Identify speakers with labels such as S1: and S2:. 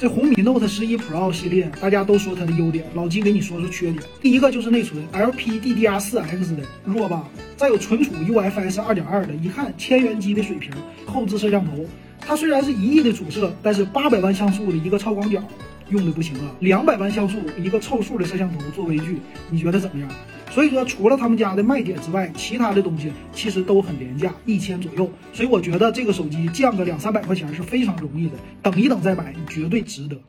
S1: 这红米 Note 十一 Pro 系列，大家都说它的优点，老金给你说说缺点。第一个就是内存，LPDDR4X 的弱吧？再有存储 UFS 2.2的，一看千元机的水平。后置摄像头，它虽然是一亿的主摄，但是八百万像素的一个超广角用的不行啊。两百万像素一个凑数的摄像头做微距，你觉得怎么样？所以说，除了他们家的卖点之外，其他的东西其实都很廉价，一千左右。所以我觉得这个手机降个两三百块钱是非常容易的，等一等再买，绝对值得。